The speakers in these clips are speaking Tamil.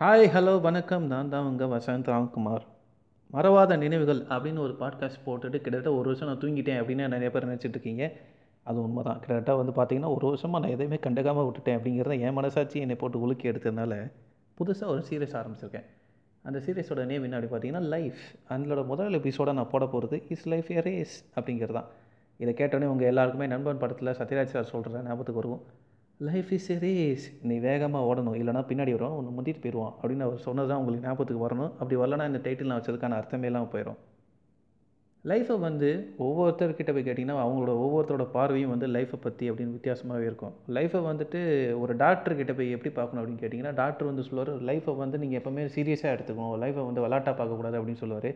ஹாய் ஹலோ வணக்கம். நான் தான் உங்கள் வசந்த் ராம்குமார். மறவாத நினைவுகள் அப்படின்னு ஒரு பாட்காஸ்ட் போட்டுட்டு கிட்டத்தட்ட ஒரு வருஷம் நான் தூங்கிட்டேன் அப்படின்னு நிறைய பேர் நினச்சிட்டு இருக்கீங்க. அது உண்மை தான் கிட்டத்தட்ட வந்து பார்த்தீங்கன்னா ஒரு வருஷமாக நான் எதையுமே கண்டுக்காமல் விட்டுட்டேன் அப்படிங்கிறத என் மனசாட்சி என்னை போட்டு உலுக்கி எடுத்ததுனால புதுசாக ஒரு சீரியஸ் ஆரம்பிச்சிருக்கேன். அந்த சீரியஸோட நேம் என்ன அப்படி பார்த்தீங்கன்னா லைஃப் அதோட முதல் எபிசோட நான் போட போகிறது இஸ் லைஃப் ஏ ரேஸ் அப்படிங்கிறது தான் இதை கேட்டோடனே உங்கள் எல்லாருக்குமே நண்பன் படத்தில் சத்யராஜ் சார் சொல்கிற ஞாபகத்துக்கு வருவோம். லைஃப் இஸ் எ ரேஸ் நீ வேகமாக ஓடணும். இல்லைனா பின்னாடி வரும் ஒன்று முந்திட்டு போயிடுவான் அப்படின்னு அவர் சொன்னது தான் உங்களுக்கு ஞாபகத்துக்கு வரணும். அப்படி வரலனா இந்த டைட்டில் நான் வச்சதுக்கான அர்த்தமே இல்லாமல் போயிடும் லைஃப்பை வந்து ஒவ்வொருத்தர்கிட்ட போய் கேட்டிங்கன்னா அவங்களோட ஒவ்வொருத்தரோட பார்வையும் வந்து லைஃப்பை பற்றி அப்படின்னு வித்தியாசமாகவே இருக்கும். லைஃப்பை வந்துட்டு ஒரு டாக்டர்கிட்ட போய் எப்படி பார்க்கணும் அப்படின்னு கேட்டிங்கன்னா டாக்டர் வந்து சொல்லுவார் லைஃப்பை வந்து நீங்கள் எப்போவுமே சீரியஸாக எடுத்துக்கணும். லைஃப்பை வந்து விளாட்டாக பார்க்கக்கூடாது அப்படின்னு சொல்லுவார்.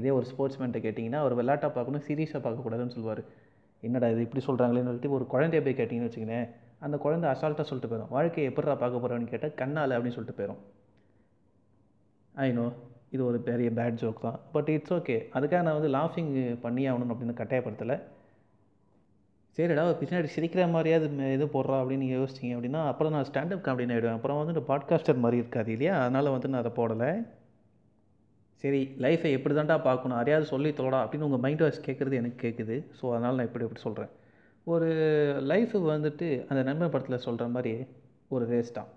இதே ஒரு ஸ்போர்ட்ஸ்மேன்ட்ட கேட்டிங்கன்னா அவர் விளாட்டாக பார்க்கணும் சீரியஸாக பார்க்கக்கூடாதுன்னு சொல்லுவார். என்னடா இது இப்படி சொல்கிறாங்களேன்னு சொல்லிட்டு ஒரு குழந்தைய போய் கேட்டிங்கன்னு வச்சுக்கோங்களேன் அந்த குழந்தை அசால்ட்டாக சொல்லிட்டு போயிடும் வாழ்க்கையை எப்படிடா பார்க்க போகிறோன்னு கேட்டால் கண்ணால் அப்படின்னு சொல்லிட்டு போயிடும் ஐநோ இது ஒரு பெரிய பேட் ஜோக் தான். பட் இட்ஸ் ஓகே அதுக்காக நான் வந்து லாஃபிங் பண்ணி ஆகணும் அப்படின்னு கட்டாயப்படுத்தலை. சரிடா பின்னாடி சிரிக்கிற மாதிரியாவது இது போடுறா அப்படின்னு நீங்கள் யோசிச்சிங்க அப்படின்னா அப்புறம் நான் ஸ்டாண்டப் காமெடின்னு ஆகிடுவேன் அப்புறம் வந்து இந்த பாட்காஸ்டர் மாதிரி இருக்காது இல்லையா? அதனால் வந்து நான் அதை போடலை. சரி லைஃப்பை எப்படி தான்டா பார்க்கணும்? அறியாது சொல்லி தொலடா அப்படின்னு உங்கள் மைண்ட் வாய்ஸ் கேட்குறது எனக்கு கேட்குது ஸோ அதனால் நான் இப்படி இப்படி சொல்கிறேன் ஒரு லைஃபு வந்துட்டு அந்த நண்பன் படத்தில் சொல்கிற மாதிரி ஒரு ரேஸ் தான்.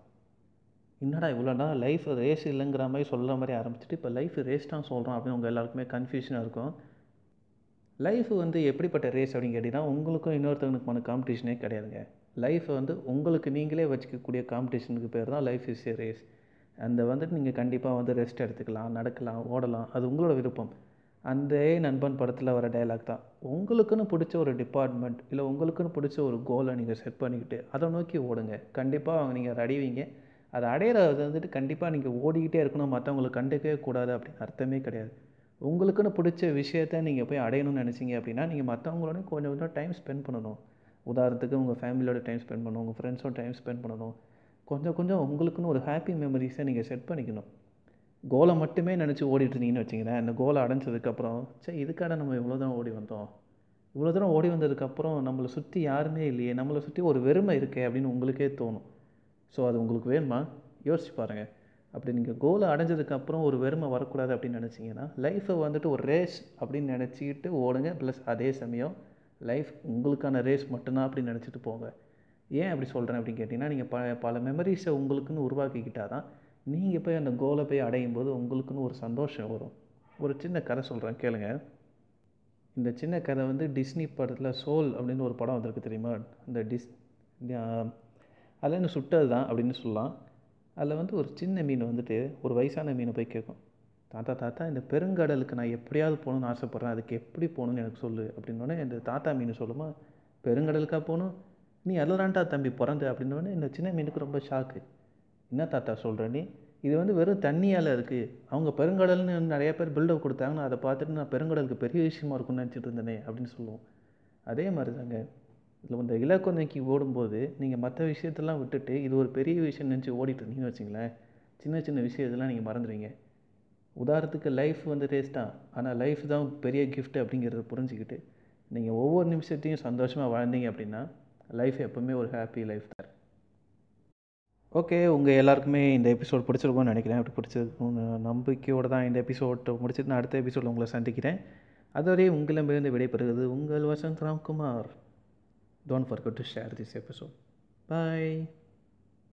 என்னடா இவ்வளோடா லைஃப் ரேஸ் இல்லைங்கிற மாதிரி சொல்கிற மாதிரி ஆரம்பிச்சுட்டு இப்போ லைஃப் ரேஸ் தான் சொல்கிறோம் அப்படின்னு உங்கள் எல்லாருக்குமே கன்ஃபியூஷனாக இருக்கும். லைஃப் வந்து எப்படிப்பட்ட ரேஸ் அப்படின்னு கேட்டிங்கன்னா உங்களுக்கும் இன்னொருத்தவனுக்குமான காம்படிஷனே கிடையாதுங்க. லைஃப் வந்து உங்களுக்கு நீங்களே வச்சுக்கக்கூடிய காம்படிஷனுக்கு பேர் தான் லைஃப் இஸ் ஏ ரேஸ் அந்த வந்துட்டு நீங்கள் கண்டிப்பாக வந்து ரெஸ்ட் எடுத்துக்கலாம் நடக்கலாம் ஓடலாம். அது உங்களோட விருப்பம். அந்த நண்பன் படத்தில் வர டைலாக் தான். உங்களுக்குன்னு பிடிச்ச ஒரு டிபார்ட்மெண்ட் இல்லை உங்களுக்குன்னு பிடிச்ச ஒரு கோலை நீங்கள் செட் பண்ணிக்கிட்டு அதை நோக்கி ஓடுங்க. கண்டிப்பாக நீங்கள் அதை அடைவீங்க அதை அடையிறது வந்துட்டு கண்டிப்பாக நீங்கள் ஓடிக்கிட்டே இருக்கணும். மற்றவங்களுக்கு கண்டுக்கவே கூடாது அப்படின்னு அர்த்தமே கிடையாது. உங்களுக்குன்னு பிடிச்ச விஷயத்த நீங்கள் போய் அடையணும்னு நினச்சிங்க அப்படின்னா நீங்கள் மற்றவங்களோட கொஞ்சம் கொஞ்சம் டைம் ஸ்பெண்ட் பண்ணணும். உதாரணத்துக்கு உங்கள் ஃபேமிலியோட டைம் ஸ்பெண்ட் பண்ணணும். உங்கள் ஃப்ரெண்ட்ஸோட டைம் ஸ்பெண்ட் பண்ணணும். கொஞ்சம் கொஞ்சம் உங்களுக்குன்னு ஒரு ஹாப்பி மெமரிஸை நீங்கள் செட் பண்ணிக்கணும். கோலை மட்டுமே நினச்சி ஓடிட்டுருந்தீங்கன்னு வச்சிங்களேன் இந்த கோலை அடைஞ்சதுக்கப்புறம் சரி இதுக்காக நம்ம இவ்வளோ தூரம் ஓடி வந்தோம். இவ்வளோ தூரம் ஓடி வந்ததுக்கப்புறம் நம்மளை சுற்றி யாருமே இல்லையே. நம்மளை சுற்றி ஒரு வெறுமை இருக்கே அப்படின்னு உங்களுக்கே தோணும். ஸோ அது உங்களுக்கு வேணுமா? யோசிச்சு பாருங்கள் அப்படி நீங்கள் கோலை அடைஞ்சதுக்கப்புறம் ஒரு வெறுமை வரக்கூடாது அப்படின்னு நினச்சிங்கன்னா லைஃப்பை வந்துட்டு ஒரு ரேஸ் அப்படின்னு நினச்சிக்கிட்டு ஓடுங்க. ப்ளஸ் அதே சமயம் லைஃப் உங்களுக்கான ரேஸ் மட்டும்தான் அப்படின்னு நினச்சிட்டு போங்க. ஏன் அப்படி சொல்கிறேன் அப்படின்னு கேட்டிங்கன்னா நீங்கள் ப பல மெமரிஸை உங்களுக்குன்னு உருவாக்கிக்கிட்டால் தான் நீங்கள் போய் அந்த கோலை போய் அடையும் போது உங்களுக்குன்னு ஒரு சந்தோஷம் வரும். ஒரு சின்ன கதை சொல்கிறேன் கேளுங்க. இந்த சின்ன கதை வந்து டிஸ்னி படத்தில் சோல் அப்படின்னு ஒரு படம் வந்திருக்கு தெரியுமா? இந்த டிஸ் அதில் என்ன சுட்டது தான் அப்படின்னு சொல்லலாம். அதில் வந்து ஒரு சின்ன மீன் வந்துட்டு ஒரு வயசான மீனை போய் கேட்கும் தாத்தா தாத்தா இந்த பெருங்கடலுக்கு நான் எப்படியாவது போகணுன்னு ஆசைப்பட்றேன். அதுக்கு எப்படி போகணுன்னு எனக்கு சொல்லு. அப்படின்னோடனே இந்த தாத்தா மீன் சொல்லுமா பெருங்கடலுக்கா போகணும்? நீ அதில் தம்பி பிறந்து. அப்படின்னோடனே இந்த சின்ன மீனுக்கு ரொம்ப ஷாக்கு என்ன தாத்தா சொல்கிற நீ? இது வந்து வெறும் தண்ணியால் இருக்குது அவங்க பெருங்கடல்னு நிறைய பேர் பில்டப் கொடுத்தாங்கன்னு அதை பார்த்துட்டு நான் பெருங்கடலுக்கு பெரிய விஷயமா இருக்கும்னு நினச்சிட்டு இருந்தேனே அப்படின்னு சொல்லுவோம். அதே மாதிரி தாங்க இதில் இந்த இலக்கை நோக்கி ஓடும்போது நீங்கள் மற்ற விஷயத்தெல்லாம் விட்டுட்டு இது ஒரு பெரிய விஷயம் நினச்சி ஓடிட்டு இருந்தீங்கன்னு வச்சிங்களேன் சின்ன சின்ன விஷயத்தெல்லாம் நீங்கள் மறந்துடுவீங்க. உதாரணத்துக்கு லைஃப் வந்து ரேஸ் தான். ஆனால் லைஃப் தான் பெரிய கிஃப்ட் அப்படிங்கிறத புரிஞ்சுக்கிட்டு நீங்கள் ஒவ்வொரு நிமிஷத்தையும் சந்தோஷமாக வாழ்ந்தீங்க அப்படின்னா லைஃப் எப்போவுமே ஒரு ஹாப்பி லைஃப் தான். ஓகே உங்கள் எல்லாருக்குமே இந்த எபிசோட் பிடிச்சிருக்கும்னு நினைக்கிறேன். அப்படி பிடிச்சிருக்கும்னு நம்பிக்கையோடு தான் இந்த எபிசோட் முடிச்சுட்டு நான் அடுத்த எபிசோடில் உங்களை சந்திக்கிறேன். அதுவரை உங்களிடமிருந்து விடைபெறுகிறது உங்கள் Vasanth Ramkumar. Don't forget to share this episode bye